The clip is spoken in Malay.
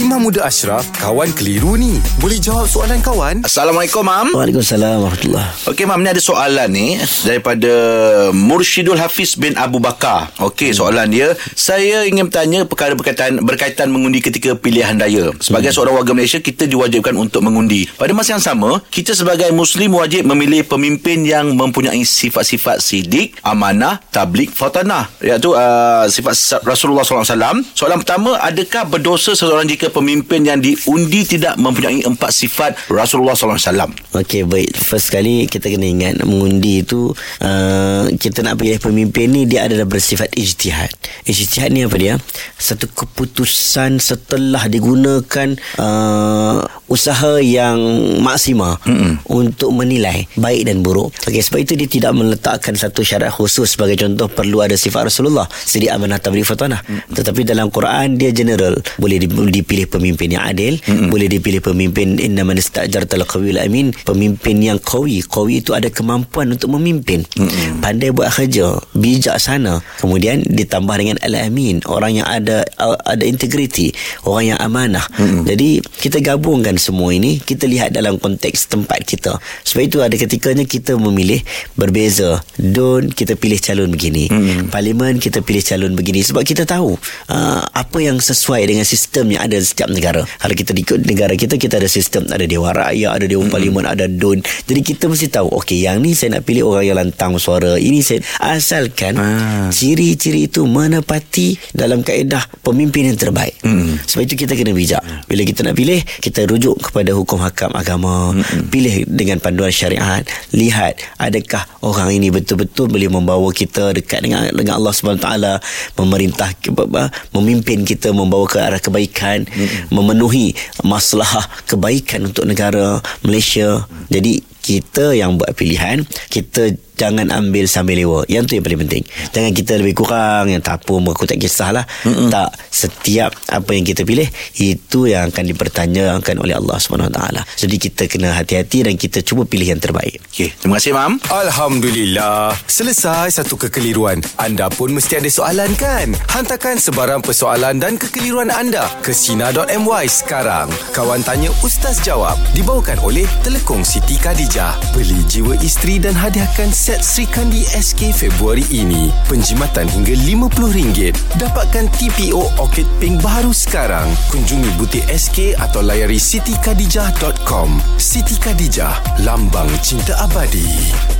Imam Muda Ashraf, kawan keliru ni. Boleh jawab soalan kawan? Assalamualaikum, Mam. Waalaikumsalam warahmatullahi Okey, Mam, ni ada soalan ni daripada Mursyidul Hafiz bin Abu Bakar. Okey, soalan dia, saya ingin bertanya perkara berkaitan berkaitan mengundi ketika pilihan raya. Sebagai seorang warga Malaysia, kita diwajibkan untuk mengundi. Pada masa yang sama, kita sebagai muslim wajib memilih pemimpin yang mempunyai sifat-sifat sidik, amanah, tablik, fatanah. Iaitu uh, sifat Rasulullah SAW. Soalan pertama, adakah berdosa seseorang jika pemimpin yang diundi tidak mempunyai empat sifat Rasulullah SAW? Okey baik. First kali kita kena ingat Mengundi itu uh, Kita nak pilih pemimpin ni Dia adalah bersifat ijtihad. Ijtihad ni apa dia? Satu keputusan setelah digunakan uh, Usaha yang maksima Mm-mm. Untuk menilai Baik dan buruk Okey sebab itu dia tidak meletakkan Satu syarat khusus Sebagai contoh Perlu ada sifat Rasulullah Sidi amanah tabri fatanah Mm-mm. Tetapi dalam Quran Dia general Boleh dipilih pemimpin yang adil Mm-mm. Boleh dipilih pemimpin Inna man istajartal qawil amin pemimpin yang kawi kawi itu ada kemampuan untuk memimpin mm-hmm. pandai buat kerja bijaksana kemudian ditambah dengan al-amin orang yang ada ada integriti orang yang amanah mm-hmm. jadi kita gabungkan semua ini kita lihat dalam konteks tempat kita. Sebab itu ada ketikanya kita memilih berbeza. Don kita pilih calon begini. Mm-hmm. parlimen kita pilih calon begini. Sebab kita tahu uh, apa yang sesuai dengan sistem yang ada setiap negara. Kalau kita di negara kita kita ada sistem. Ada dewan rakyat ada dewan mm-hmm. parlimen ada don jadi kita mesti tahu okey yang ni saya nak pilih orang yang lantang suara. Ini saya asalkan ah. ciri-ciri itu menepati dalam kaedah pemimpin yang terbaik. Hmm. sebab itu kita kena bijak. Bila kita nak pilih kita rujuk kepada hukum hakam agama hmm. pilih dengan panduan syariat lihat adakah orang ini betul-betul boleh membawa kita dekat dengan dengan Allah Subhanahu taala memerintah memimpin kita membawa ke arah kebaikan hmm. memenuhi masalah kebaikan untuk negara Malaysia jadi kita yang buat pilihan kita jangan ambil sambil lewa. Yang tu yang paling penting. Jangan kita lebih kurang. Yang tak apa aku tak kisahlah. Mm-mm. tak setiap apa yang kita pilih itu yang akan dipertanyakan oleh Allah SWT jadi kita kena hati-hati dan kita cuba pilih yang terbaik. Okay. terima kasih Mam. Alhamdulillah. Selesai satu kekeliruan. Anda pun mesti ada soalan kan? Hantarkan sebarang persoalan dan kekeliruan anda ke Sina.my sekarang. Kawan tanya Ustaz jawab dibawakan oleh Telekong Siti Khadijah. Beli jiwa isteri dan hadiahkan set Sri Kandi SK Februari ini. Penjimatan hingga RM50. Dapatkan TPO Orchid Pink baru sekarang. Kunjungi butik SK atau layari sitikadijah.com. Siti Khadijah, lambang cinta abadi.